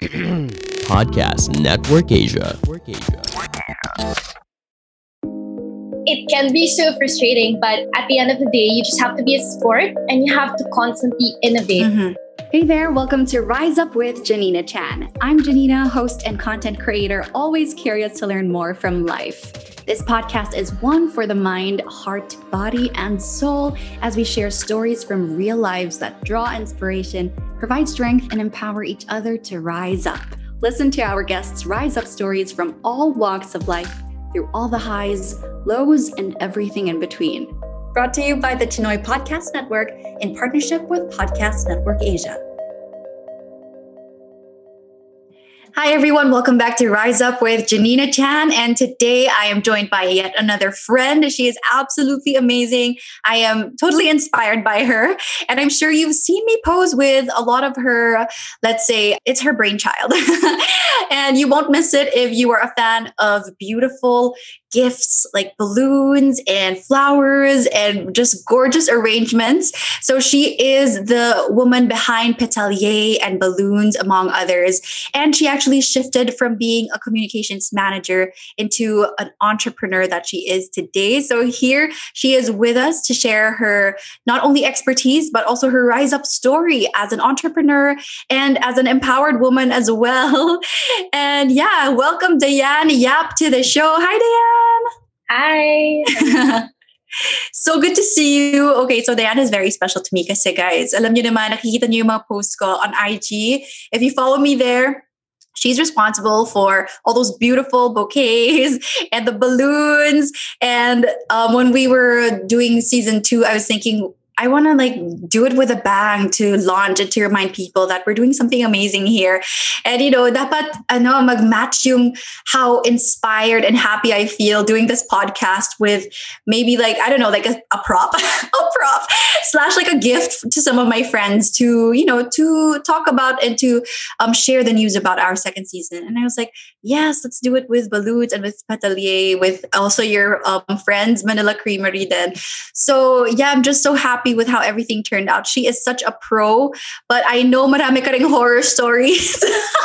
Podcast Network Asia. It can be so frustrating, but at the end of the day, you just have to be a sport and you have to constantly innovate. Mm-hmm. Hey there, welcome to Rise Up with Janina Chan. I'm Janina, host and content creator, always curious to learn more from life. This podcast is one for the mind, heart, body, and soul as we share stories from real lives that draw inspiration, provide strength, and empower each other to rise up. Listen to our guests' rise up stories from all walks of life through all the highs, lows, and everything in between. Brought to you by the Chinoy Podcast Network in partnership with Podcast Network Asia. Hi, everyone. Welcome back to Rise Up with Janina Chan. And today I am joined by yet another friend. She is absolutely amazing. I am totally inspired by her. And I'm sure you've seen me pose with a lot of her, let's say it's her brainchild. and you won't miss it if you are a fan of beautiful, gifts like balloons and flowers and just gorgeous arrangements. So she is the woman behind Petalier and Balloons, among others. And she actually shifted from being a communications manager into an entrepreneur that she is today. So here she is with us to share her not only expertise, but also her rise up story as an entrepreneur and as an empowered woman as well. And yeah, welcome Diane Yap to the show. Hi, Diane. Hi. so good to see you. Okay, so Diana is very special to me kasi guys, alam niyo naman, nakikita niyo yung mga posts ko on IG. If you follow me there, she's responsible for all those beautiful bouquets and the balloons. And um, when we were doing season two, I was thinking, I want to like do it with a bang to launch it to remind people that we're doing something amazing here. And you know, dapat ano mag-match yung how inspired and happy I feel doing this podcast with maybe like I don't know, like a, a prop, a prop slash like a gift to some of my friends to you know to talk about and to um, share the news about our second season. And I was like, yes, let's do it with balloons and with Petalier, with also your um, friends Manila Creamery. Then, so yeah, I'm just so happy with how everything turned out. She is such a pro, but I know marami ka horror stories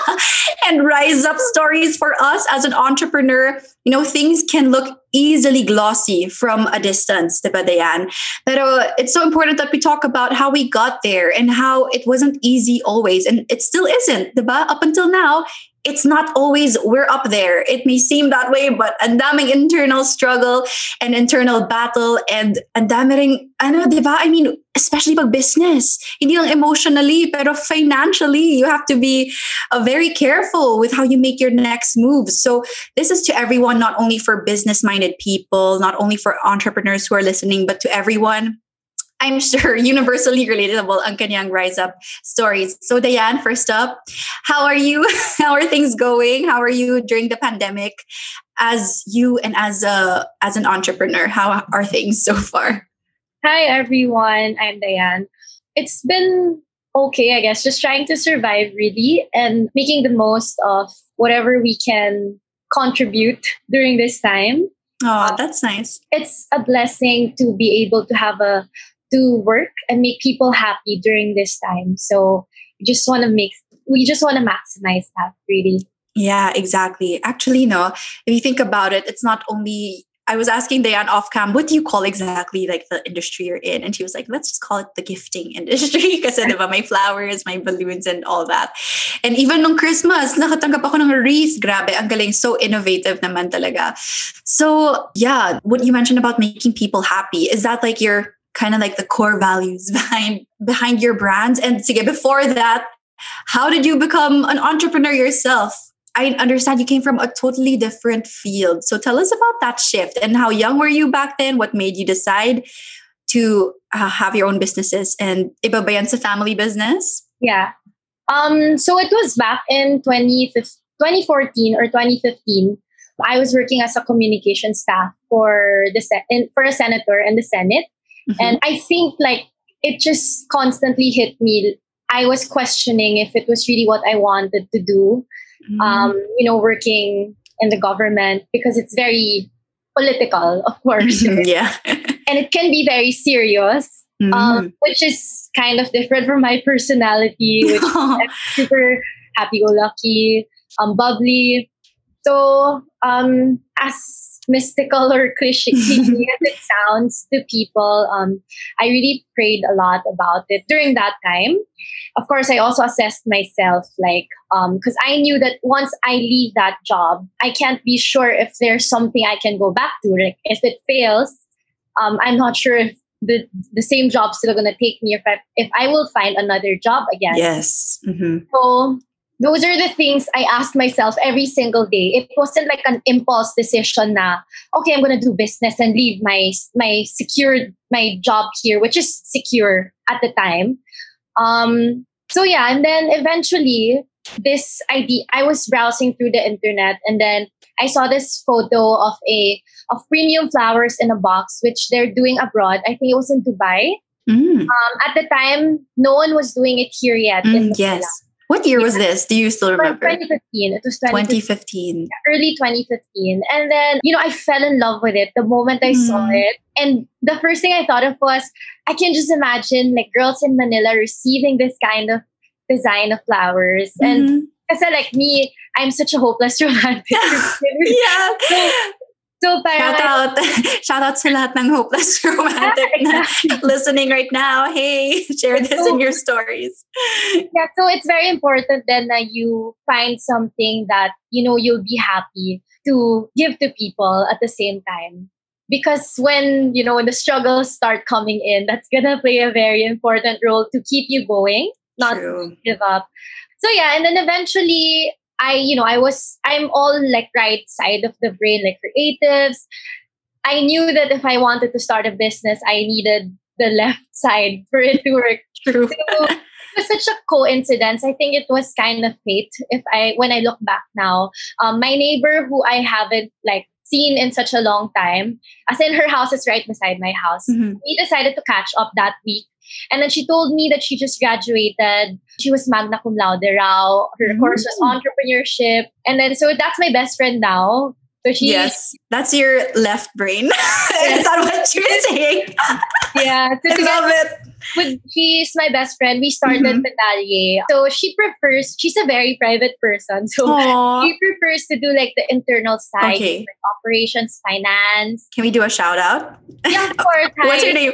and rise up stories for us as an entrepreneur. You know, things can look easily glossy from a distance, diba, Dayan? Pero it's so important that we talk about how we got there and how it wasn't easy always. And it still isn't, diba? Up until now, it's not always we're up there. It may seem that way, but and daming internal struggle and internal battle and and daming ano? I mean, especially pag business. Hindi lang emotionally, pero financially, you have to be uh, very careful with how you make your next move. So this is to everyone, not only for business-minded people, not only for entrepreneurs who are listening, but to everyone I'm sure universally relatable ang kanyang rise up stories. So Diane, first up, how are you? how are things going? How are you during the pandemic as you and as a as an entrepreneur? How are things so far? Hi everyone, I'm Diane. It's been okay, I guess, just trying to survive really and making the most of whatever we can contribute during this time. Oh, that's nice. It's a blessing to be able to have a to work and make people happy during this time. So we just want to make we just want to maximize that really. Yeah, exactly. Actually, no, if you think about it, it's not only I was asking Diane off cam, what do you call exactly like the industry you're in? And she was like, let's just call it the gifting industry because diba, my flowers, my balloons, and all that. And even on Christmas, nakatanggap ako ng wreath. Grabe, ang galing. So innovative naman talaga. So yeah, what you mentioned about making people happy, is that like your kind of like the core values behind behind your brand. and sige, before that how did you become an entrepreneur yourself? I understand you came from a totally different field. So tell us about that shift and how young were you back then? What made you decide to uh, have your own businesses and iba ba yan family business? Yeah. Um so it was back in 2014 or 2015 I was working as a communication staff for the in, for a senator in the Senate, Mm-hmm. And I think like it just constantly hit me. I was questioning if it was really what I wanted to do. Mm-hmm. Um, you know, working in the government because it's very political, of course. yeah. and it can be very serious. Mm-hmm. Um, which is kind of different from my personality, which I'm super happy-go-lucky, um, bubbly. So, um, as mystical or cliche as it sounds to people, um, I really prayed a lot about it during that time. Of course, I also assessed myself, like, because um, I knew that once I leave that job, I can't be sure if there's something I can go back to. Like, if it fails, um, I'm not sure if the the same job's still gonna take me if I if I will find another job again. Yes. Mm-hmm. So those are the things I asked myself every single day. It wasn't like an impulse decision na, okay, I'm gonna do business and leave my my secured my job here, which is secure at the time. Um, so yeah, and then eventually this idea I was browsing through the internet and then I saw this photo of a of premium flowers in a box, which they're doing abroad. I think it was in Dubai. Mm. Um, at the time, no one was doing it here yet. Mm, yes. What year was this? Do you still remember? 2015. It was 2015. 2015. Early 2015. And then, you know, I fell in love with it the moment I mm. saw it. And the first thing I thought of was, I can just imagine like girls in Manila receiving this kind of design of flowers. Mm-hmm. And because like me, I'm such a hopeless romantic. yeah. So, so shout out, shout out to lahat ng hopeless romantic yeah, exactly. listening right now. Hey, share this so, in your stories. Yeah, so it's very important then that you find something that you know you'll be happy to give to people at the same time. Because when you know when the struggles start coming in, that's gonna play a very important role to keep you going, not True. give up. So yeah, and then eventually I, you know, I was, I'm all like right side of the brain, like creatives. I knew that if I wanted to start a business, I needed the left side for it to work. True. So, it was such a coincidence. I think it was kind of fate. If I, when I look back now, um, my neighbor who I haven't like seen in such a long time, as in her house is right beside my house, mm-hmm. we decided to catch up that week and then she told me that she just graduated. She was magna cum laude raw. Her mm-hmm. course was entrepreneurship. And then, so that's my best friend now. So she, yes, that's your left brain. Is that what you're saying? yeah. So I love it. With, she's my best friend. We started mm So she prefers, she's a very private person. So Aww. she prefers to do like the internal side, okay. like operations, finance. Can we do a shout out? Yeah, of course. What's your name?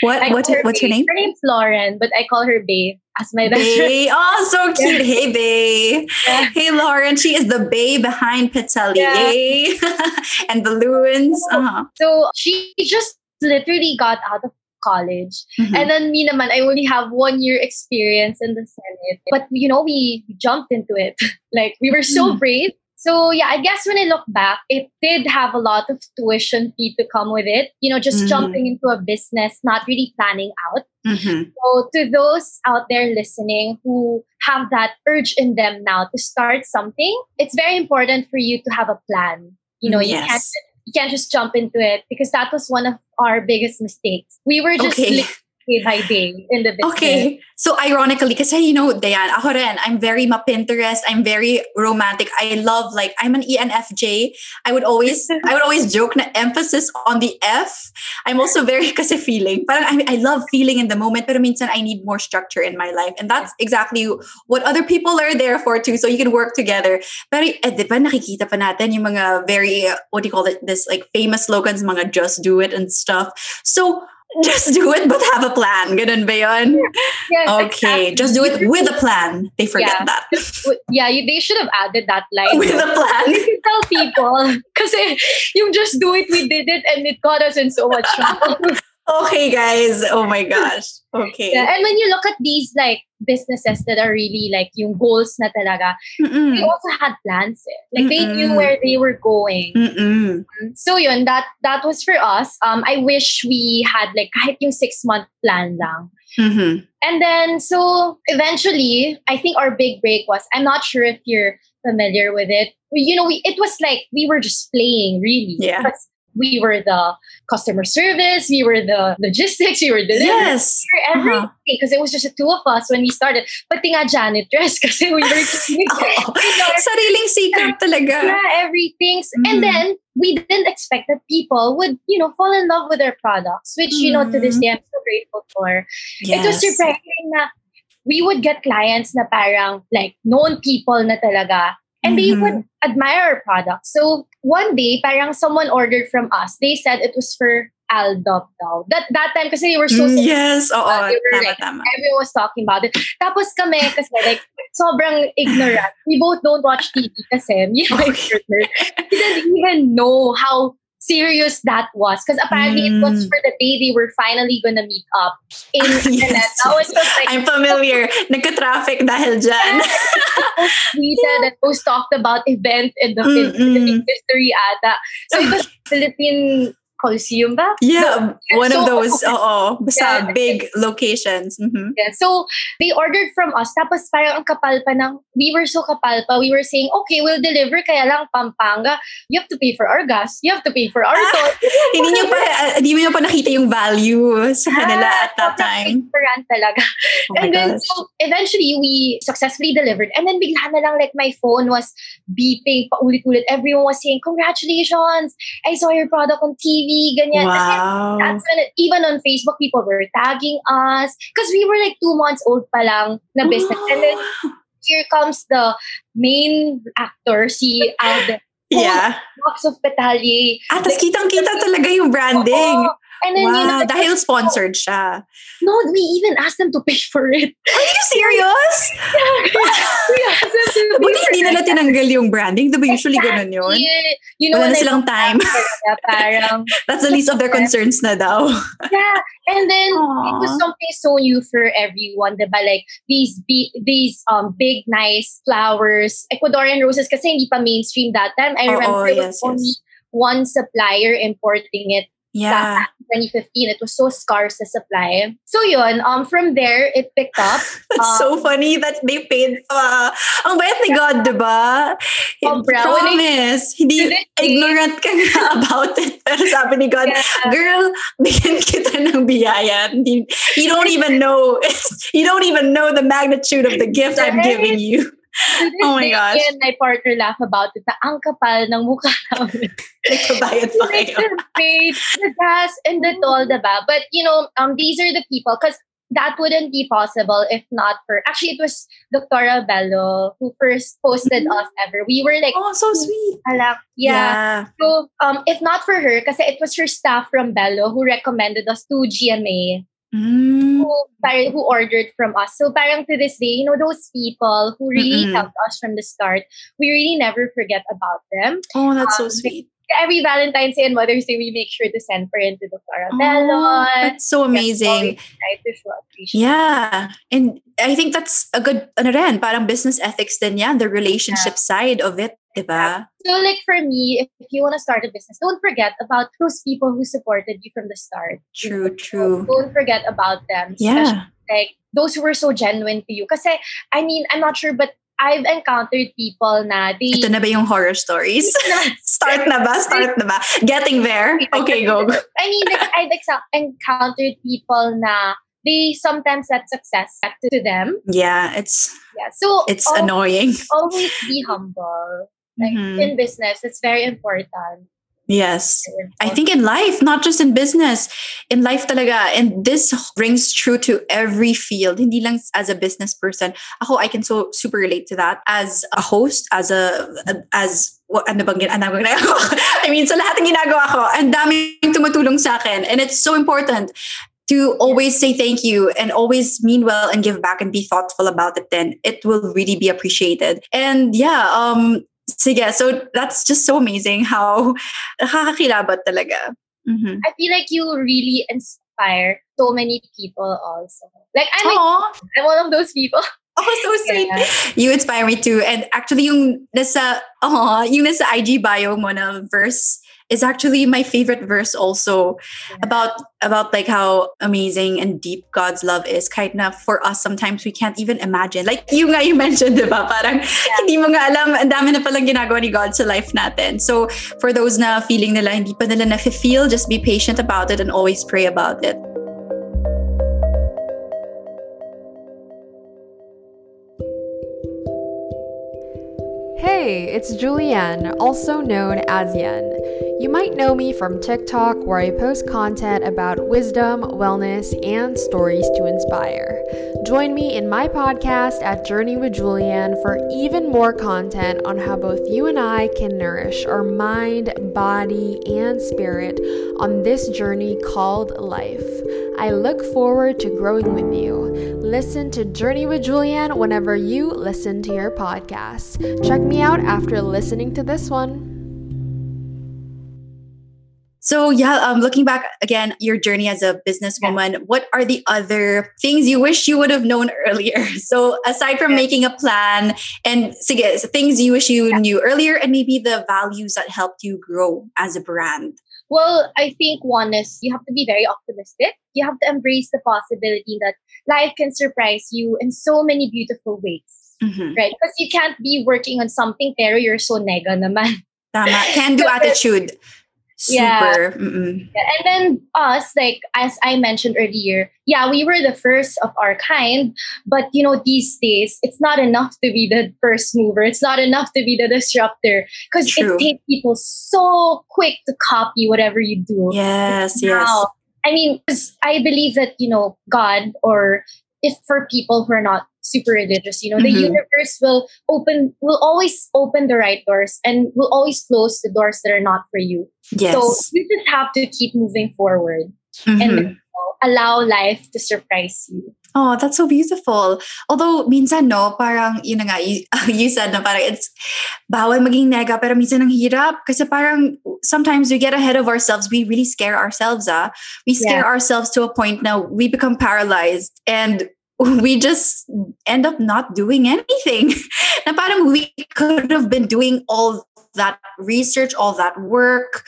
What what what's her name? Her name's Lauren, but I call her Bay as my best Bay. friend. Oh, so cute. Yeah. Hey, Bay. Yeah. Hey, Lauren. She is the Bay behind Pizzali. Yeah. and balloons. Uh-huh. So she just literally got out of college. Mm-hmm. And then me naman, I only have one year experience in the Senate. But, you know, we jumped into it. like, we were so mm-hmm. brave so yeah, I guess when I look back, it did have a lot of tuition fee to come with it. You know, just mm-hmm. jumping into a business, not really planning out. Mm-hmm. So to those out there listening who have that urge in them now to start something, it's very important for you to have a plan. You know, yes. you can't you can't just jump into it because that was one of our biggest mistakes. We were just okay day by day in the business. Okay. So ironically, kasi you know, Dayan, ako rin, I'm very ma-Pinterest, I'm very romantic. I love like I'm an ENFJ. I would always I would always joke na emphasis on the F. I'm also very kasi feeling. Parang I, I love feeling in the moment, pero minsan I need more structure in my life. And that's exactly what other people are there for too. So you can work together. Pero eh, di ba nakikita pa natin yung mga very, what do you call it, this like famous slogans, mga just do it and stuff. So just do it but have a plan. Ganun ba yun? Yes, okay, exactly. just do it with a plan. They forget yeah. that. Yeah, you, they should have added that line. with a plan. You tell people. Kasi eh, you just do it, we did it, and it got us in so much trouble. okay, guys. Oh my gosh. Okay. Yeah, and when you look at these like businesses that are really like yung goals na talaga, Mm-mm. they also had plans. Eh. Like Mm-mm. they knew where they were going. Mm-mm. So yun, that that was for us. Um, I wish we had like kahit yung six month plan lang. Mm-hmm. And then so eventually, I think our big break was. I'm not sure if you're familiar with it. You know, we it was like we were just playing really. Yeah. Because we were the customer service, we were the logistics, we were the yes, we were everything because uh-huh. it was just the two of us when we started. Pati nga janitress kasi we were just oh, sariling sikap talaga. Yeah, everything. Mm-hmm. And then we didn't expect that people would, you know, fall in love with our products, which, mm-hmm. you know, to this Mm-hmm. day I'm so grateful for. Yes. It was surprising that we would get clients na parang like known people na talaga. And they Mhm. would admire our product. So one day, parang someone ordered from us. They said it was for Aldop daw. That that time kasi they were so Mm, yes, oo, Uh, they were tama, like- tama. everyone was talking about it. Tapos kami, kasi like, sobrang ignorant. We both don't watch TV kasi me and my partner we didn't even know how serious that was. Because apparently it was Mm. for the day they were finally gonna meet up in Yes. Atlanta. Which was like, I'm familiar. Nagka-traffic dahil dyan. tweeted and post talked about event in the in Philippine history ata. So it was Philippine Coliseum ba? Yeah, one of So- those, oo, basta Yeah. big locations. Mhm. Yeah. So they ordered from us. Tapos parang ang kapal pa ng, we were so kapal pa. We were saying, okay, we'll deliver. Kaya lang Pampanga, you have to pay for our gas. You have to pay for our Ah, toll. hindi niyo pa, ah, hindi niyo pa nakita yung value sa kanila Ah, at that time. ignorant talaga. Oh and then, gosh. so eventually, we successfully delivered. And then bigla na lang, like, my phone was beeping paulit-ulit. Everyone was saying, congratulations! I saw your product on TV, ganyan. Kasi Wow. That's when it, even on Facebook, people were tagging us because we were like two months old pa lang na business. And then here comes the main actor, si Alden. yeah. Box of Petalye. Ah, tas kitang-kita talaga yung branding. Oo. And then, you know, Wow, dahil sponsored siya. no, we even asked them to pay for it. Are you serious? we asked them to pay Buti hindi nila tinanggal yung branding. Diba usually ganun yun? Yeah, you know, Wala na silang time. Parang, That's the least of their concerns na daw. yeah. And then it was something so new for everyone, diba? Like these be- these um big nice flowers, Ecuadorian roses kasi hindi pa mainstream that time. I remember it yes, was only yes. one supplier importing it Yeah. 2015. It was so scarce the supply. So yun, um from there it picked up. That's so Um, funny that they paid pa. Ang bayat ni God, di ba? Promise. Hindi, this day- ignorant ka nga about it. Pero sabi ni God, Yeah. girl, bigyan kita ng biyaya. Hindi, you don't even know, you don't even know the magnitude of the gift I'm giving you. Oh my gosh. and my partner laugh about it. Na ang kapal ng mukha namin. Nagkabayad pa kayo. the paid, the gas, and the toll, diba? But, you know, um, these are the people, because that wouldn't be possible if not for, actually, it was Doctora Bello who first posted Mhm. us ever. We were like, Oh, so sweet. alak, yeah. So, um, if not for her, kasi it was her staff from Bello who recommended us to GMA, Mm. who, parang, who ordered from us. So, parang to this day, you know, those people who really Mm-mm. helped us from the start, we really never forget about them. Oh, that's so Um, sweet. every Valentine's Day and Mother's Day, we make sure to send for into Dr. Oh, Bellon. that's so amazing. Appreciation. Yeah. And I think that's a good, ano rin, parang business ethics din yan, the relationship side of it, diba? So, like for me, if, if you want to start a business, don't forget about those people who supported you from the start. you True, know? true. Don't forget about them. Yeah. Like those who were so genuine to you. Because I mean, I'm not sure, but I've encountered people na they. Ito na ba yung horror stories? Start na ba? Start na ba? Getting there? Okay, go. I mean, like, I've exa- encountered people na they sometimes let success back to them. Yeah, it's Yeah. So it's al- annoying. always be humble. Like Mhm. in business, it's very important. Yes. Very I think in life, not just in business, in life talaga. And this rings true to every field. Hindi lang as a business person. Ako, I can so super relate to that. As a host, as a, as, what, ano bang, gin- ano bang ginagawa ko? I mean, sa lahat ng ginagawa ko, ang daming tumutulong sa akin. And it's so important to always say thank you and always mean well and give back and be thoughtful about it then it will really be appreciated and yeah um sige so that's just so amazing how nakakakilabot talaga Mhm. I feel like you really inspire so many people also. Like I'm, like. I'm one of those people. Oh, so sweet. Yeah. You inspire me too. And actually, yung nasa, oh, yung nasa IG bio mo na verse is actually my favorite verse also about about like how amazing and deep God's love is. Kahit na for us, sometimes we can't even imagine. Like you nga you mentioned, di ba? Parang hindi mo nga alam, ang dami na palang ginagawa ni God sa life natin. So for those na feeling nila, hindi pa nila na-feel, just be patient about it and always pray about it. Hey, it's Julianne, also known as Yen. You might know me from TikTok, where I post content about wisdom, wellness, and stories to inspire. Join me in my podcast at Journey with Julianne for even more content on how both you and I can nourish our mind, body, and spirit on this journey called life. I look forward to growing with you. Listen to Journey with Julianne whenever you listen to your podcast. Check me out after listening to this one. So yeah, um, looking back again, your journey as a businesswoman, yeah. what are the other things you wish you would have known earlier? So aside from yeah. making a plan and sige, things you wish you yeah. knew earlier, and maybe the values that helped you grow as a brand. Well, I think one is you have to be very optimistic. You have to embrace the possibility that life can surprise you in so many beautiful ways. Mm-hmm. Right? Because you can't be working on something pero you're so nega naman. Tama. Can do attitude. Super. Yeah. And then us, like as I mentioned earlier, yeah, we were the first of our kind. But you know, these days, it's not enough to be the first mover. It's not enough to be the disruptor because it takes people so quick to copy whatever you do. Yes, now, yes. I mean, because I believe that you know God or if for people who are not super religious you know mm-hmm. the universe will open will always open the right doors and will always close the doors that are not for you yes. so you just have to keep moving forward mm-hmm. and allow life to surprise you Oh, that's so beautiful. Although, minsan, no, parang, yun nga, you, you said na parang it's bawal maging nega, pero minsan ang hirap. Kasi parang, sometimes we get ahead of ourselves. We really scare ourselves, ah. We scare yeah. ourselves to a point now we become paralyzed. And we just end up not doing anything. na parang we could have been doing all that research, all that work,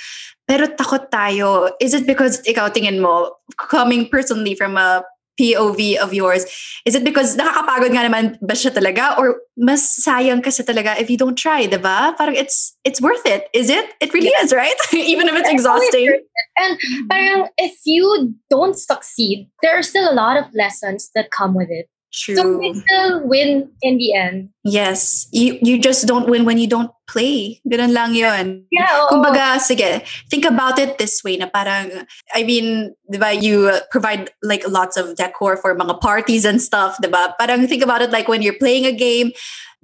pero takot tayo. Is it because ikaw tingin mo, coming personally from a POV of yours? Is it because nakakapagod nga naman ba siya talaga? Or mas sayang kasi talaga if you don't try, di ba? Parang it's, it's worth it. Is it? It really yeah. is, right? Even if it's exhausting. And mm-hmm. parang if you don't succeed, there are still a lot of lessons that come with it. True. So we still win in the end. Yes. You you just don't win when you don't play. Ganun lang yun. Yeah. Oo. Kumbaga, sige, think about it this way na parang, I mean, di ba, you provide like lots of decor for mga parties and stuff, di ba? Parang think about it like when you're playing a game,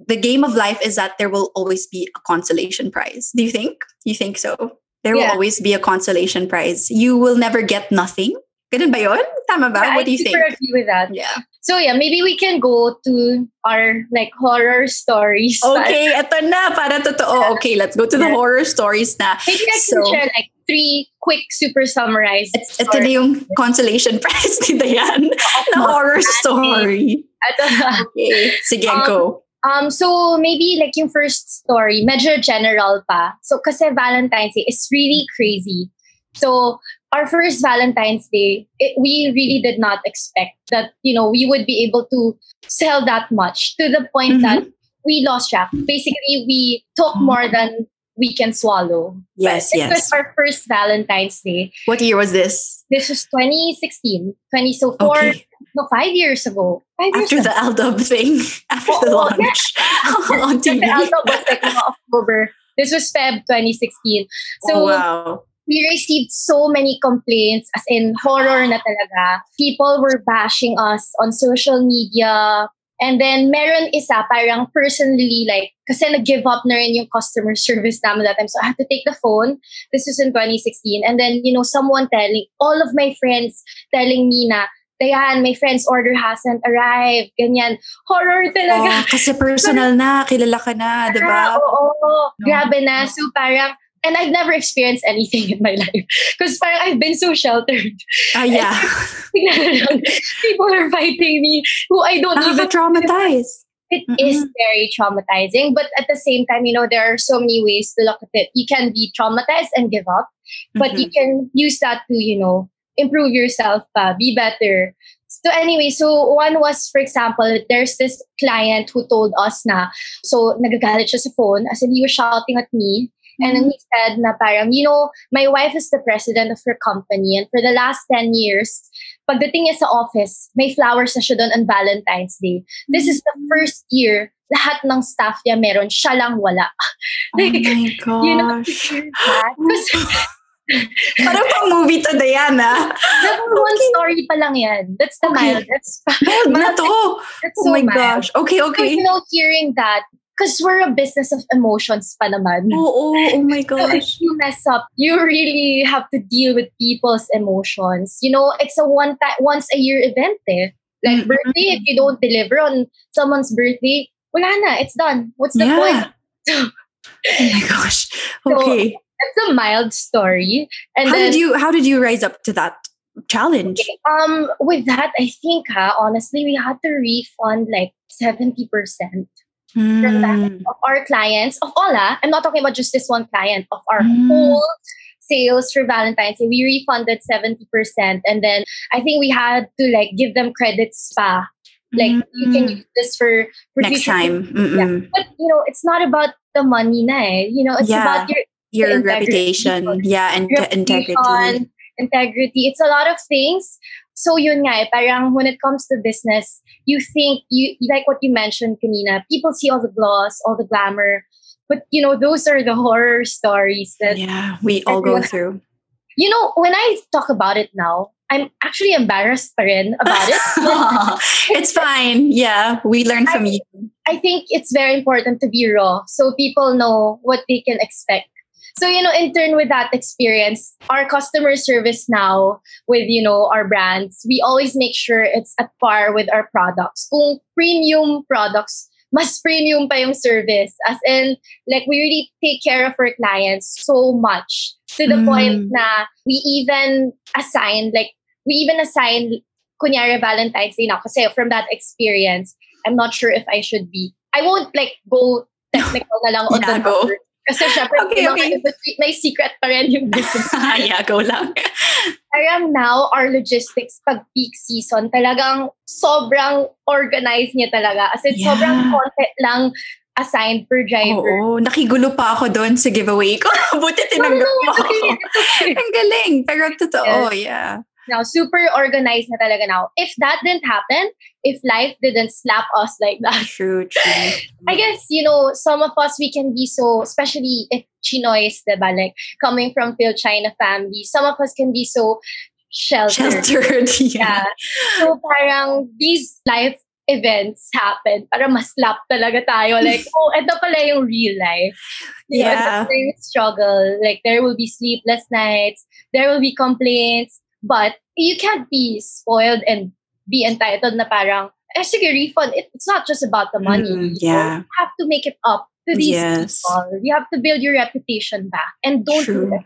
the game of life is that there will always be a consolation prize. Do you think? You think so? There yeah. will always be a consolation prize. You will never get nothing. Ganun ba yun? Tama ba? Yeah, what do you think? I agree with that. Yeah. So yeah, maybe we can go to our like horror stories. Okay, ito na para totoo. Okay, let's go to the yeah. horror stories na. Maybe I can so, share like three quick super summarized. Ito na yung consolation prize ni Dayan na horror story. okay, sige, um, go. Um, so maybe like yung first story, medyo general pa. So kasi Valentine's Day is really crazy. So our first Valentine's Day, it, we really did not expect that, you know, we would be able to sell that much to the point mm-hmm. that we lost track. Basically, we took more than we can swallow. Yes, but yes. was our first Valentine's Day. What year was this? This was 2016. 20, so four, okay. no, five years ago. Five after years the AlDub thing, after oh, the launch yeah. on TV. the was like October. This was Feb 2016. So oh, wow we received so many complaints as in horror na talaga. People were bashing us on social media. And then meron isa parang personally like kasi nag-give up na rin yung customer service namin that time. So I had to take the phone. This was in 2016. And then, you know, someone telling, all of my friends telling me na, Dayan, my friend's order hasn't arrived. Ganyan. Horror talaga. Oh, kasi personal na. Kilala ka na, di ba? Oo, oo. No. Grabe na. So parang, and I've never experienced anything in my life because I've been so sheltered. Ah, uh, yeah. people are fighting me who I don't even traumatize. It mm-hmm. is very traumatizing, but at the same time, you know, there are so many ways to look at it. You can be traumatized and give up, but mm-hmm. you can use that to, you know, improve yourself, uh, be better. So anyway, so one was, for example, there's this client who told us na, so nagagalit siya sa phone, as in he was shouting at me, And then he said na parang, you know, my wife is the president of her company and for the last 10 years, pagdating niya sa office, may flowers na siya doon on Valentine's Day. This is the first year lahat ng staff niya meron, siya lang wala. Oh my You know, gosh. hear that? Kasi Parang pang movie to, Diana. number one story pa lang yan. That's the Okay. mild. Na to. that's Oh so my mild. gosh. Okay, So, okay. you know, hearing that, because we're a business of emotions pa naman. Oh, oh, oh my So if gosh. you mess up, you really have to deal with people's emotions. You know, it's a one time, once a year event. Eh. Like Mhm. birthday, if you don't deliver on someone's birthday, wala na, it's done. What's the Yeah. point? Oh my gosh. So, Okay. That's a mild story. And how then, did you how did you rise up to that challenge? um, with that, I think, ha, honestly, we had to refund like 70% from Hmm. of our clients, of all, ah, I'm not talking about just this one client, of our Mm. whole sales for Valentine's Day. We refunded 70%. And then I think we had to like give them credits pa. Like you can Mm. use this for, for next time. Mm-mm. But you know, it's not about the money na eh. You know, it's Yeah. about your Your reputation. Yeah, and integrity. integrity. It's a lot of things. So yun nga, eh, parang when it comes to business, you think you like what you mentioned, kanina. People see all the gloss, all the glamour, but you know those are the horror stories that Yeah, we all go through. you know. When I talk about it now, I'm actually embarrassed pa rin about it. it's fine. Yeah, we learn from you. I think it's very important to be raw so people know what they can expect. So, you know, in turn with that experience, our customer service now with, you know, our brands, we always make sure it's at par with our products. Kung premium products, mas premium pa yung service. As in, like, we really take care of our clients so much to the Mm. point na we even assign, like, we even assign, kunyari Valentine's Day na. Kasi from that experience, I'm not sure if I should be. I won't like go technical na lang on the Yeah, go. number. Kasi syempre, Okay, okay. industry, may secret pa rin yung business. yeah, go lang. Parang now, our logistics pag peak season, talagang sobrang organized niya talaga. As in, Yeah. sobrang content lang assigned per driver. Oo, nakigulo pa ako doon sa giveaway ko. Buti tinanggap mo it's okay. Ang galing. Pero totoo, yeah. Now, super organized na talaga now. If that didn't happen, if life didn't slap us like that, True, true. I guess, you know, some of us, we can be so, especially if Chinoys, diba? Like, coming from Phil China family, some of us can be so sheltered. Sheltered, yeah. Yeah. So, parang these life events happen para maslap talaga tayo. Like, oh, ito pala yung real life. Ito Yeah. pala yung struggle. Like, there will be sleepless nights. There will be complaints. But you can't be spoiled and be entitled na parang, eh, sige, refund. It, it's not just about the money. Mm, yeah. You have to make it up to these Yes. people. You have to build your reputation back. And don't True. do that.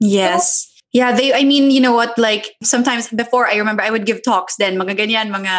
Yes. Yeah, they I mean, you know what, like sometimes before I remember I would give talks then, mga ganyan, mga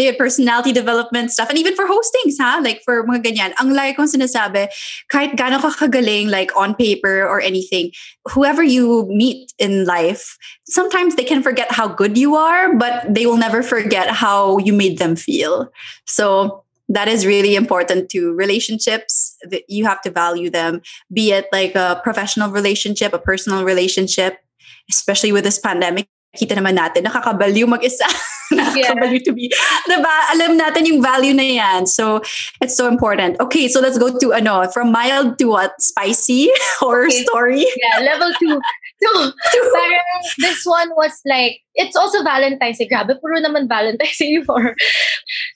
yun, personality development stuff. And even for hostings, ha? Like for mga ganyan. Ang lagi kong sinasabi, kahit gaano ka kagaling, like on paper or anything, whoever you meet in life, sometimes they can forget how good you are, but they will never forget how you made them feel. So that is really important to relationships that you have to value them be it like a professional relationship a personal relationship especially with this pandemic kita naman natin nakakabaliw mag-isa nakakabaliw to be diba alam natin yung value na yan so it's so important okay so let's go to ano from mild to what spicy horror Okay. story Yeah, level two. So, parang this one was like, it's also Valentine's Day. Grabe, puro naman Valentine's Day before.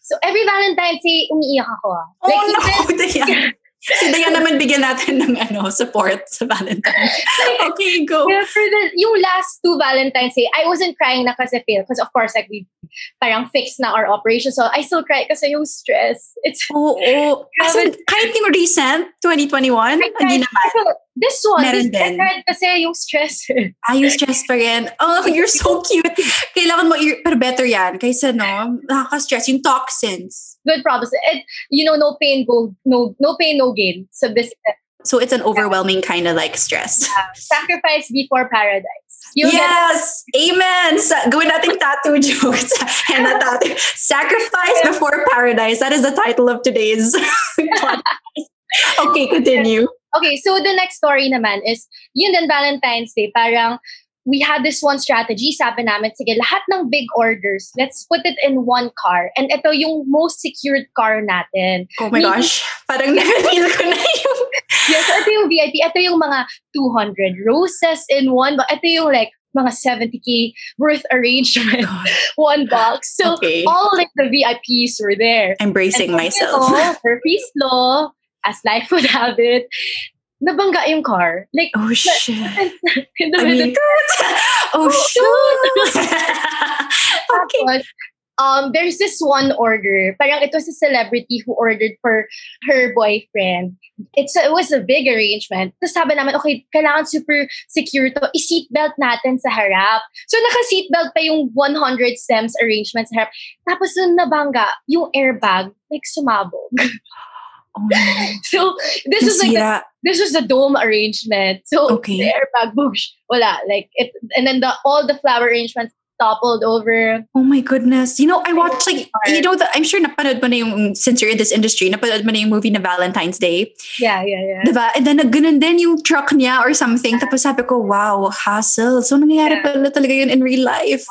So, every Valentine's Day, umiiyak ako. ah. oh Like, no even-. Si Dayan naman bigyan natin ng ano support sa Valentine's okay go Yeah, for the, yung last two Valentine's Day, I wasn't crying na kasi fail. Because of course, like, we parang fixed na our operation. So, I still cry kasi yung stress. It's, Oo. Oh, As in, kahit yung recent, 2021, I hindi naman. This one, Meron this, din. kasi yung stress. Ayos stress pa rin. Oh, you're so cute. Kailangan mo, i- pero better yan. Kaysa no, nakaka-stress. Yung toxins. Good promise. And, you know, no pain, go, no, no pain, no gain. So, this So it's an overwhelming kind of like stress. sacrifice before paradise. Get yes! Amen! Sa, gawin nating tattoo jokes. Henna tattoo. Sacrifice before paradise. That is the title of today's podcast. Okay, continue. Okay, so the next story naman is, yun din Valentine's Day, parang we had this one strategy, sabi namin, sige, lahat ng big orders, let's put it in one car. And ito yung most secured car natin. Oh my gosh. Parang na-feel ko na yung... Yes, ito yung VIP. Ito yung mga 200 roses in one. But ito yung like, mga 70k worth arrangement, one box. So Okay. all like the VIPs were there. I'm bracing And myself. You know, Murphy's Law, as life would have it, nabangga yung car. Like, Oh shit. in the I middle. mean, oh shoot. okay. Tapos, um, there's this one order. Parang it was a celebrity who ordered for her boyfriend. It's a, it was a big arrangement. Tapos sabi namin, okay, kailangan super secure to. I-seatbelt natin sa harap. So naka-seatbelt pa yung 100 stems arrangement sa harap. Tapos nung nabangga, yung airbag, like sumabog. Oh. So this is like the this is the dome arrangement. So Okay. the airbag, boosh, wala. Like it, and then the all the flower arrangements toppled over. Oh my goodness. You know, I watched like, you know, the, I'm sure napanood mo na yung, since you're in this industry, napanood mo na yung movie na Valentine's Day. Yeah, yeah, yeah. Diba? And then, ganun din yung truck niya or something. Tapos sabi ko, wow, hassle. So, nangyayari Yeah. pala talaga yun in real life.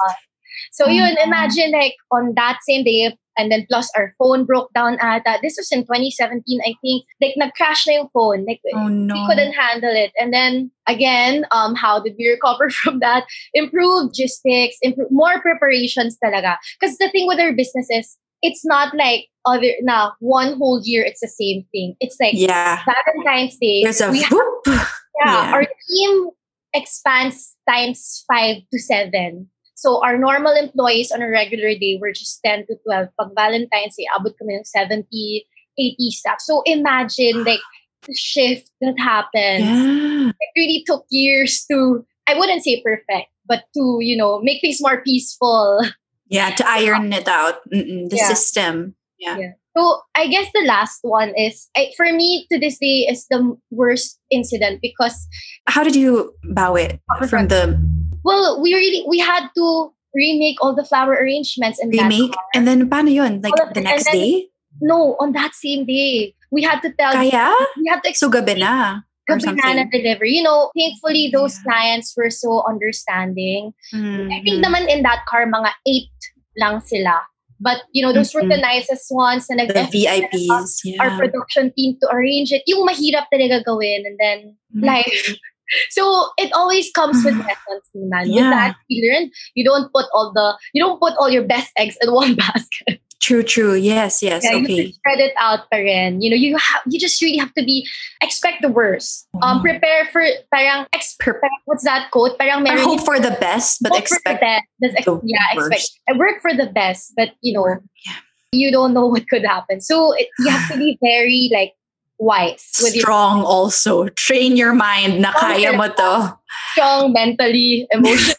So Oh, yun, imagine like on that same day, and then plus our phone broke down ata. This was in 2017, I think. Like nag-crash na yung phone. Like Oh no. we couldn't handle it. And then again, um, how did we recover from that? Improved logistics, improve more preparations talaga. Because the thing with our business is, it's not like other na one whole year it's the same thing. It's like Yeah. Valentine's Day. There's a we have yeah, Yeah. our team expands times five to seven. So our normal employees on a regular day were just 10 to 12. Pag Valentine's Day, abot kami ng 70, 80 staff. So imagine like the shift that happens. Yeah. It really took years to, I wouldn't say perfect, but to, you know, make things more peaceful. Yeah, to iron it out. Mm-mm, the Yeah. system. Yeah. Yeah. So I guess the last one is, I, for me to this day, is the worst incident because How did you bow it from the Well, we really we had to remake all the flower arrangements and remake? And then, paano yun? Like, of the next then- day? no, on that same day, we had to tell Kaya? we had to So, gabi na. Explain delivery. You know, thankfully those Yeah. clients were so understanding. I think Mhm. naman in that car mga eight lang sila. But you know, those were the nicest ones na nag The VIPs. our production team to arrange it. Yung mahirap talaga gawin and then Mhm. life. So it always comes with lessons, man. With Yeah. that, you learn. You don't put all the, you don't put all your best eggs in one basket. True, true. Yes, yes. Yeah, You okay. to spread it out pa rin. You know, you have, you just really have to be, expect the worst. Um, Oh. prepare for, parang, expect, what's that quote? Parang meron hope for the best, but for the expect best. Ex- the yeah, expect. worst. I work for the best, but you know, Yeah. you don't know what could happen. So it, you have to be very like wise with your strong also. Train your mind na kaya mo to. strong mentally, emotionally.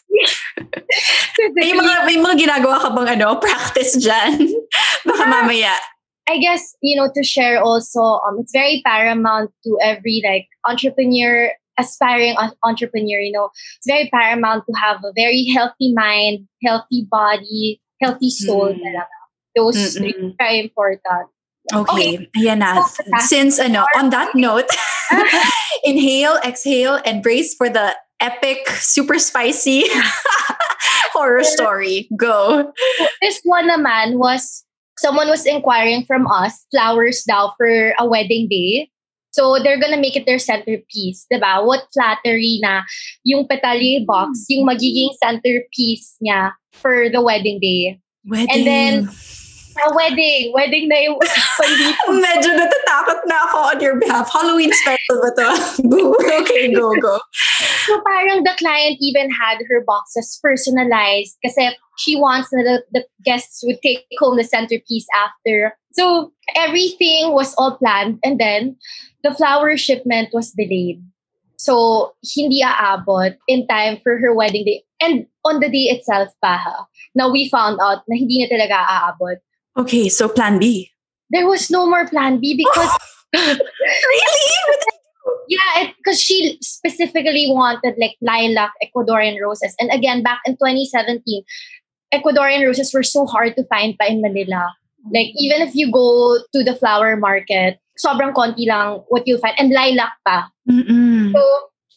May mga, may mga ginagawa ka bang ano, practice dyan? Baka Yeah. mamaya. I guess you know to share also. Um, it's very paramount to every like entrepreneur, aspiring entrepreneur. You know, it's very paramount to have a very healthy mind, healthy body, healthy soul. Mm. Those Mm-mm. three are very important. Okay. Ayan na. Since ano, on that note, inhale, exhale, and brace for the epic, super spicy horror story. Go. This one naman was someone was inquiring from us flowers daw for a wedding day. So they're gonna make it their centerpiece, diba? What flattery na yung petali box, yung magiging centerpiece niya for the wedding day. Wedding. then- A wedding, wedding na yung. Medyo natatakot na ako on your behalf. Halloween special ba to? Boo. Okay, go, go. So parang the client even had her boxes personalized kasi she wants na the, the guests would take home the centerpiece after. So everything was all planned and then the flower shipment was delayed. So hindi aabot in time for her wedding day. And on the day itself pa ha, now we found out na hindi na talaga aabot. Okay, so plan B. There was no more plan B because Really? Yeah, because she specifically wanted like lilac Ecuadorian roses. And again, back in 2017, Ecuadorian roses were so hard to find pa in Manila. Like, even if you go to the flower market, sobrang konti lang what you'll find. And lilac pa. Mm-mm. So,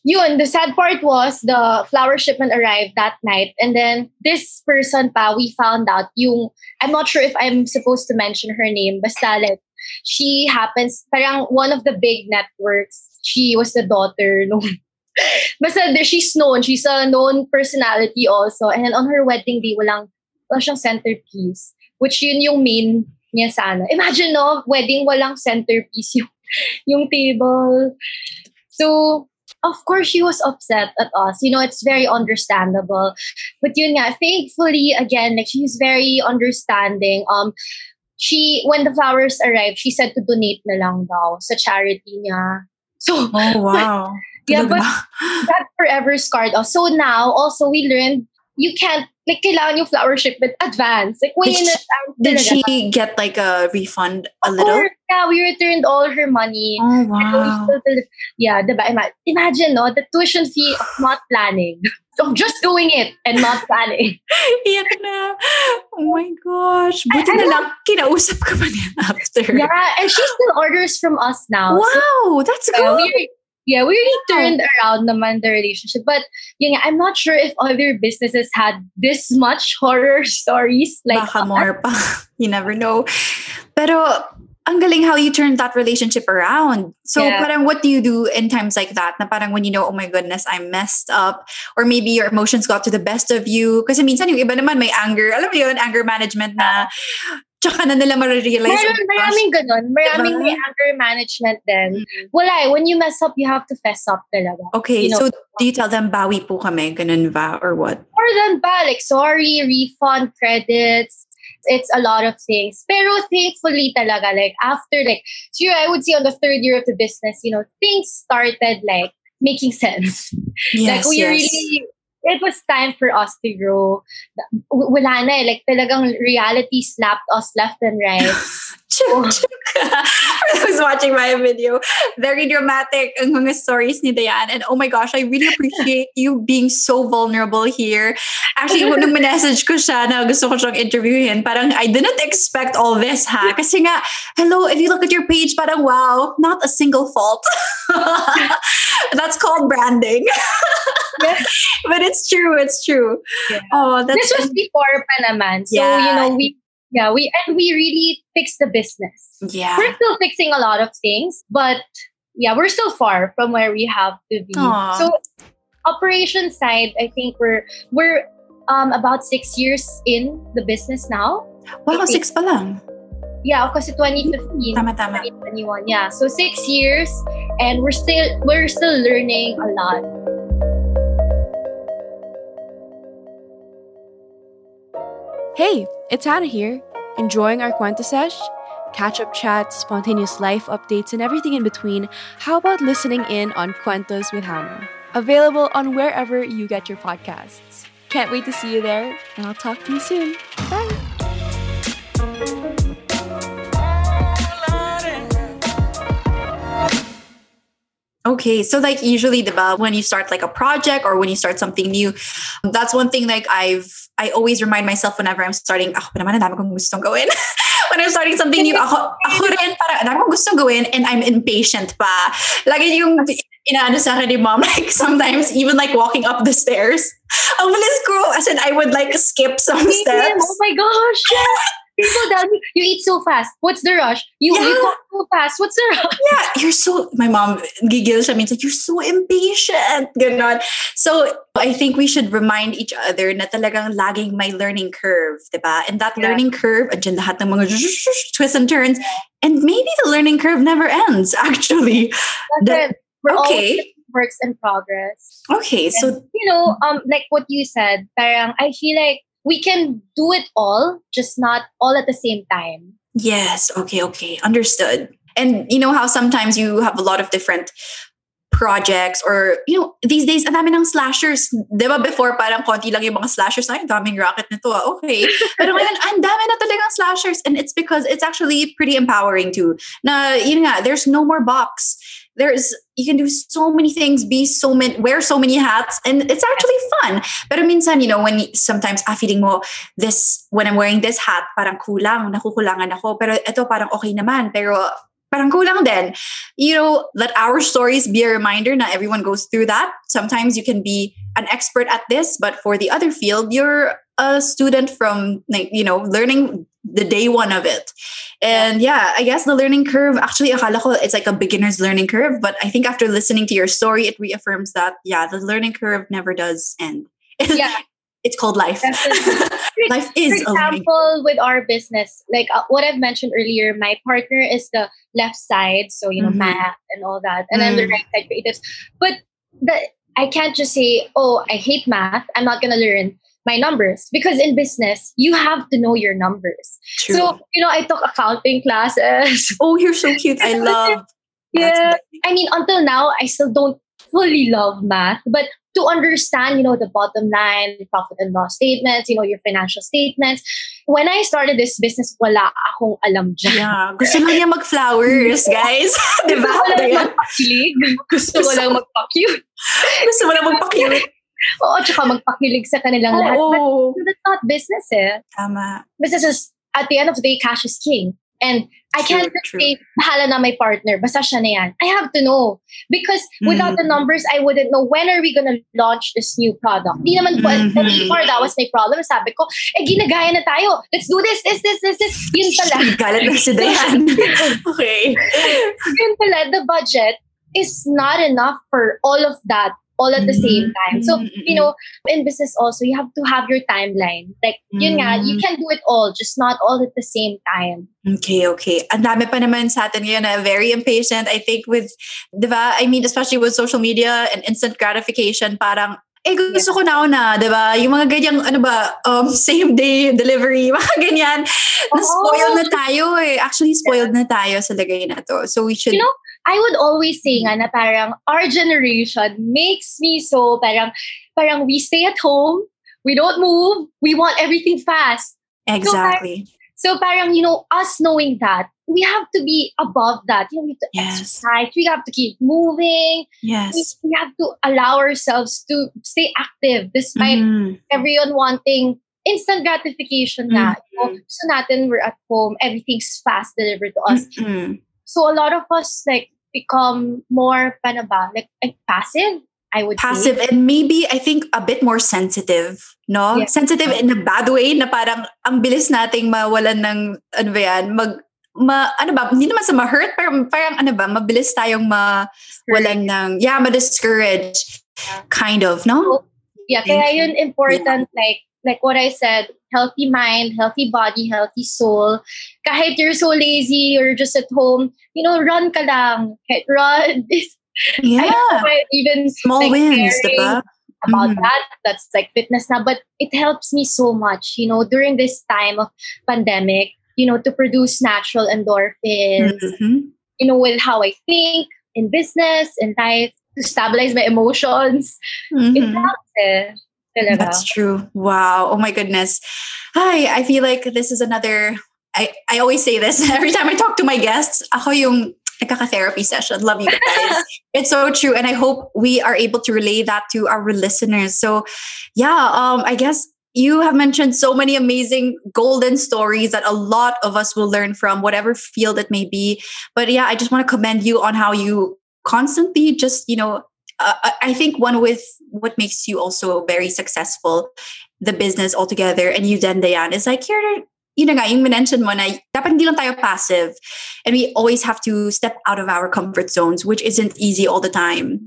yun, the sad part was the flower shipment arrived that night. And then this person pa, we found out yung, I'm not sure if I'm supposed to mention her name, basta like, she happens, parang one of the big networks, she was the daughter nung, basta she's known, she's a known personality also. And then on her wedding day, walang, wala siyang centerpiece, which yun yung main niya sana. Imagine, no, wedding walang centerpiece yung, yung table. So, of course, she was upset at us. You know, it's very understandable. But yun nga, thankfully, again, like, she's very understanding. Um, she, when the flowers arrived, she said to donate na lang daw sa charity niya. So, Oh, wow. Yeah, but- that forever scarred us. So now, also, we learned you can't, like, kailangan yung flower shipment advance. Like, when Did she- advance Did she get like a refund a little? course, yeah, we returned all her money. Oh, we wow. still- yeah, diba? Ima- Imagine, no, the tuition fee of not planning. Of just doing it and not planning. Iyak na. Oh my gosh. Buti I- na lang kinausap ka pa niya after. Yeah, and she still orders from us now. So, Wow, that's uh, good. we re- yeah, we really turned around naman the relationship. But nga, I'm not sure if other businesses had this much horror stories like Baka more pa. You never know. Pero ang galing how you turned that relationship around. So Yeah. parang what do you do in times like that? Na parang when you know, oh my goodness, I'm messed up. Or maybe your emotions got to the best of you. Kasi minsan yung iba naman may anger. Alam mo yun, anger management na tsaka na nila marirealize. Meron, maraming ganun. Maraming Diba? may anger management din. Wala eh. When you mess up, you have to fess up talaga. Okay, you know- so do you tell them bawi po kami, ganun ba, or what? More than ba, like, sorry, refund, credits. It's a lot of things. Pero thankfully talaga, like, after, like, sure, I would say on the third year of the business, you know, things started, like, making sense. Yes, like, we yes. really, it was time for us to grow. W- Wala na eh. Like, talagang reality slapped us left and right. I was watching my video. Very dramatic ang mga stories ni Dayan. And oh my gosh, I really appreciate you being so vulnerable here. Actually, nung message ko siya na gusto ko siyang interviewin, parang I didn't expect all this ha. Kasi nga, hello, if you look at your page, parang wow, not a single fault. That's called branding. But it's true, it's true. Yeah. Oh, that's this was before pa naman. So, Yeah. you know, we, yeah, we, and we really fixed the business. yeah. We're still fixing a lot of things, but yeah, we're still far from where we have to be. Aw. So, operation side, I think we're, we're, um, about six years in the business now. Wow, six pa lang. Yeah, kasi 2015, Tama, tama. 2021. Yeah, so six years, and we're still we're still learning a lot. Hey, it's Hannah here. Enjoying our Quanta Sesh? Catch up chats, spontaneous life updates, and everything in between. How about listening in on Quantas with Hannah? Available on wherever you get your podcasts. Can't wait to see you there, and I'll talk to you soon. Bye. Okay, so like usually the uh, when you start like a project or when you start something new, that's one thing like I've I always remind myself whenever I'm starting, ah, ako pa naman, ang dami kong gustong gawin. when I'm starting something new, ako, ako rin, parang ang dami kong gustong gawin and I'm impatient pa. Lagi yung inaano sa akin ni mom, like sometimes even like walking up the stairs, ang bilis ko, as in I would like skip some oh steps. Oh my gosh! Yes. People tell me you eat so fast. What's the rush? You you Yeah. so fast. What's the rush? yeah, you're so, my mom, gigil siya like, you're so impatient. Ganon. So, I think we should remind each other na talagang laging my learning curve, diba? And that Yeah. learning curve, andyan lahat ng mga twists and turns. And maybe the learning curve never ends, actually. That's it. We're all Okay. works in progress. Okay, so, you know, um, like what you said, parang I feel like we can do it all, just not all at the same time. yes, okay, okay, understood. And you know how sometimes you have a lot of different projects or, you know, these days, ang dami ng slashers. Di ba before parang konti lang yung mga slashers. Ay, daming racket nito ah. Okay. Pero ngayon, ang dami na talagang slashers. And it's because it's actually pretty empowering too. Na, yun nga, there's no more box. There's you can do so many things, be so many, wear so many hats, and it's actually fun. But minsan, you know, when sometimes ah, feeling mo this when I'm wearing this hat, parang kulang, nakukulangan ako. Pero ito parang okay naman. Pero parang kulang din. You know, let our stories be a reminder. Not everyone goes through that. Sometimes you can be an expert at this, but for the other field, you're a student from like, you know, learning the day one of it. And yeah, I guess the learning curve, actually, it's like a beginner's learning curve. But I think after listening to your story, it reaffirms that, yeah, the learning curve never does end. Yeah. it's called life. life is For example, with our business, like uh, what I've mentioned earlier, my partner is the left side, so you know Mhm. math and all that, and I'm the Mm. right side creatives. But the I can't just say, oh, I hate math. I'm not gonna learn my numbers because in business you have to know your numbers. True. So you know, I took accounting classes. oh, you're so cute. I love. yeah, I mean, until now, I still don't fully love math, but to understand, you know, the bottom line, the profit and loss statements, you know, your financial statements. When I started this business, wala akong alam dyan. Yeah. Gusto lang niya mag-flowers, guys. Di ba? Gusto ko lang Ayan. magpakilig. Gusto ko lang magpa-cute. Gusto mo lang magpa-cute. Oo, tsaka magpakilig sa kanilang lahat. But Oo. that's not business eh. Tama. Business is, at the end of the day, cash is king. And I True, can't just true. say, bahala na my partner, basta siya na yan. I have to know. Because without the Mhm. numbers, I wouldn't know when are we gonna launch this new product. Di naman po, Mhm. before that was my problem. Sabi ko, eh, ginagaya na tayo. Let's do this, this, this, this, this. Yun pala. Galit na si Dayan. okay. Yun pala, the budget is not enough for all of that all at the same time. So, Mm-hmm. you know, in business also, you have to have your timeline. Like, yun nga, you Mm. can do it all, just not all at the same time. Okay, okay. Ang dami pa naman sa atin ngayon na very impatient. I think with, di ba? I mean, especially with social media and instant gratification, parang, eh, gusto ko na una, di ba? Yung mga ganyang, ano ba, um, same day delivery, mga ganyan. Na-spoiled na tayo eh. Actually, spoiled na tayo sa lagay na to. So we should, You know, I would always say nga na parang our generation makes me so parang parang we stay at home, we don't move, we want everything fast. exactly. So parang you know us knowing that we have to be above that. You know, we have to Yes. exercise, we have to keep moving, Yes. we have to allow ourselves to stay active despite Mhm. everyone wanting instant gratification na. You know, so natin we're at home, everything's fast delivered to us. Mhm. So a lot of us like become more paano ba? Like, like passive, I would passive say. and maybe I think a bit more sensitive, no? Yeah. Sensitive in a bad way na parang ang bilis nating mawalan ng ano ba yan, mag ma, ano ba, hindi naman sa ma-hurt, pero parang ano ba, mabilis tayong mawalan ng, yeah, ma-discourage, kind of, no? Yeah, kaya yun important like like what I said, healthy mind, healthy body, healthy soul. Kahit you're so lazy or just at home, you know, run ka lang. Run. Yeah. even Small like, wins, diba? about Mhm. that. That's like fitness now, but it helps me so much, you know, during this time of pandemic, you know, to produce natural endorphins, Mhm. you know, with how I think in business, in life, to stabilize my emotions. It Mhm. helps eh. Talaga. That's true. Wow. Oh my goodness. Hi, I feel like this is another I, I always say this every time I talk to my guests. Ako yung nagkaka-therapy session. Love you guys. it's so true. And I hope we are able to relay that to our listeners. So yeah, um, I guess you have mentioned so many amazing golden stories that a lot of us will learn from, whatever field it may be. But yeah, I just want to commend you on how you constantly just, you know, uh, I- I think one with what makes you also very successful, the business altogether, and you then Dayan, is like here. yun na nga, yung mention mo na dapat hindi lang tayo passive. And we always have to step out of our comfort zones, which isn't easy all the time.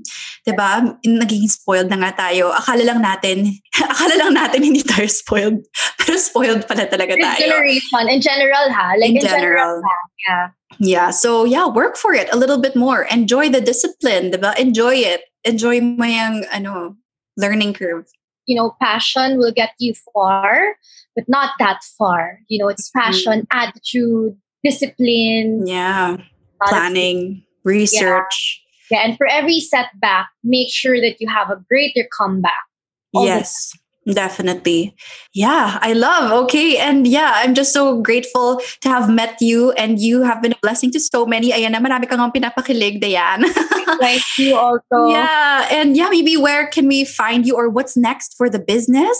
Diba? Naging spoiled na nga tayo. Akala lang natin, akala lang natin hindi tayo spoiled. Pero spoiled pala talaga tayo. generation, in general ha. Like In in, general. general. ha. Yeah. Yeah. So yeah, work for it a little bit more. Enjoy the discipline, diba? Enjoy it. Enjoy mo yung, ano, learning curve. You know, passion will get you far, but not that far. You know, it's mm-hmm. passion, attitude, discipline, Yeah. Planning, research. Yeah, and for every setback, make sure that you have a greater comeback. Yes. Definitely. Yeah, I love. Okay. And yeah, I'm just so grateful to have met you and you have been a blessing to so many. Ayan na, marami kang pinapakilig, Dayan. Thank you also. Yeah. And yeah, maybe where can we find you or what's next for the business?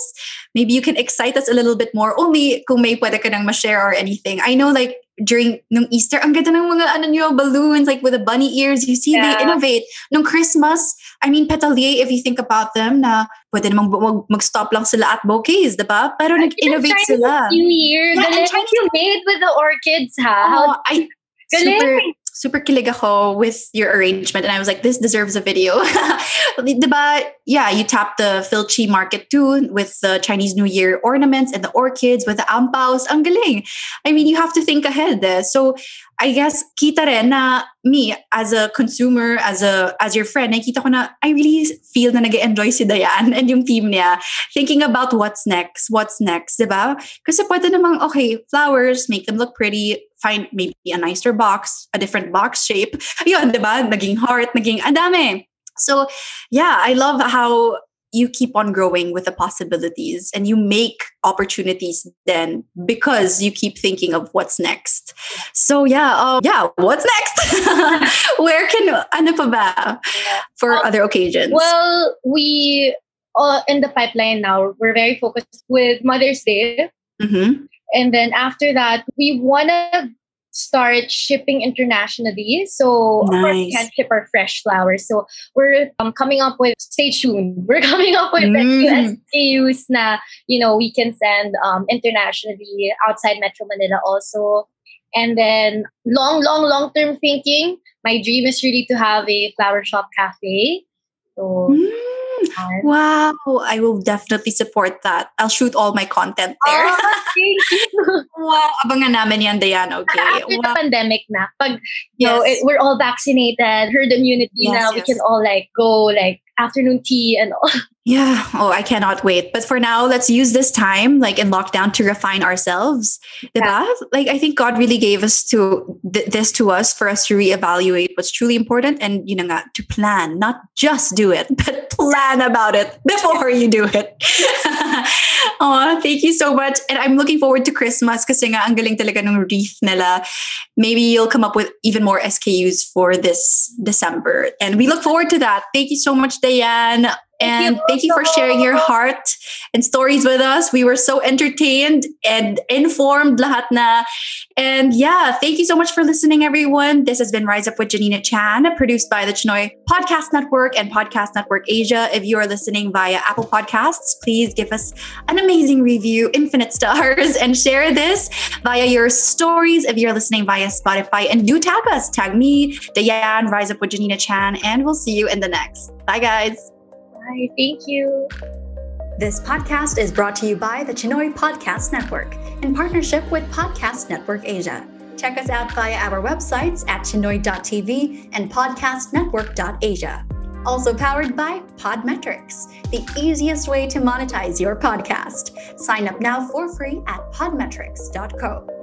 Maybe you can excite us a little bit more. Only kung may pwede ka nang ma-share or anything. I know like during nung Easter, ang ganda ng mga ano nyo, balloons, like with the bunny ears. You see, yeah. they innovate. Nung Christmas, I mean, Petalier, if you think about them, na pwede namang mag- mag-stop lang sila at bouquets, di ba? Pero nag-innovate sila. New Year, yeah, the Chinese you made with the orchids, ha? Oh, I, super, super kilig ako with your arrangement. And I was like, this deserves a video. diba? Yeah, you tap the Filchi market too with the Chinese New Year ornaments and the orchids with the ampaos. Ang galing. I mean, you have to think ahead. Eh? So I guess kita rin na me as a consumer, as a as your friend, nakita ko na I really feel na nag-enjoy si Dayan and yung team niya thinking about what's next, what's next, diba? Kasi pwede namang, okay, flowers, make them look pretty, find maybe a nicer box, a different box shape. Yun, diba? Naging heart, naging adame. So, yeah, I love how you keep on growing with the possibilities and you make opportunities then because you keep thinking of what's next. So yeah, uh, yeah, what's next? Where can ano pa ba for um, other occasions? Well, we uh, in the pipeline now. We're very focused with Mother's Day. Mm-hmm. And then after that, we want to start shipping internationally. So nice. of course we can ship our fresh flowers. So we're um, coming up with stay tuned. We're coming up with mm. SKUs na you know we can send um, internationally outside Metro Manila also. And then long, long, long term thinking. My dream is really to have a flower shop cafe. So mm. Wow, I will definitely support that. I'll shoot all my content there. Oh, thank you. wow, abangan namin yan, Diana. Okay. After wow. the pandemic na, pag, you yes. know, it, we're all vaccinated, herd immunity yes, now, yes. we can all like go like afternoon tea and all. Yeah. Oh, I cannot wait. But for now, let's use this time, like in lockdown, to refine ourselves. Yeah. Like I think God really gave us to th- this to us for us to reevaluate what's truly important and you know to plan, not just do it, but plan about it before you do it. oh, thank you so much. And I'm looking forward to Christmas kasi nga ang galing talaga ng wreath nila. Maybe you'll come up with even more SKUs for this December. And we look forward to that. Thank you so much, Diane. And thank you for sharing your heart and stories with us. We were so entertained and informed lahat na. And yeah, thank you so much for listening, everyone. This has been Rise Up with Janina Chan, produced by the Chinoy Podcast Network and Podcast Network Asia. If you are listening via Apple Podcasts, please give us an amazing review, infinite stars, and share this via your stories if you're listening via Spotify. And do tag us, tag me, Dayan, Rise Up with Janina Chan, and we'll see you in the next. Bye, guys. Bye. Thank you. This podcast is brought to you by the Chinoy Podcast Network in partnership with Podcast Network Asia. Check us out via our websites at chinoy.tv and podcastnetwork.asia. Also powered by Podmetrics, the easiest way to monetize your podcast. Sign up now for free at podmetrics.co.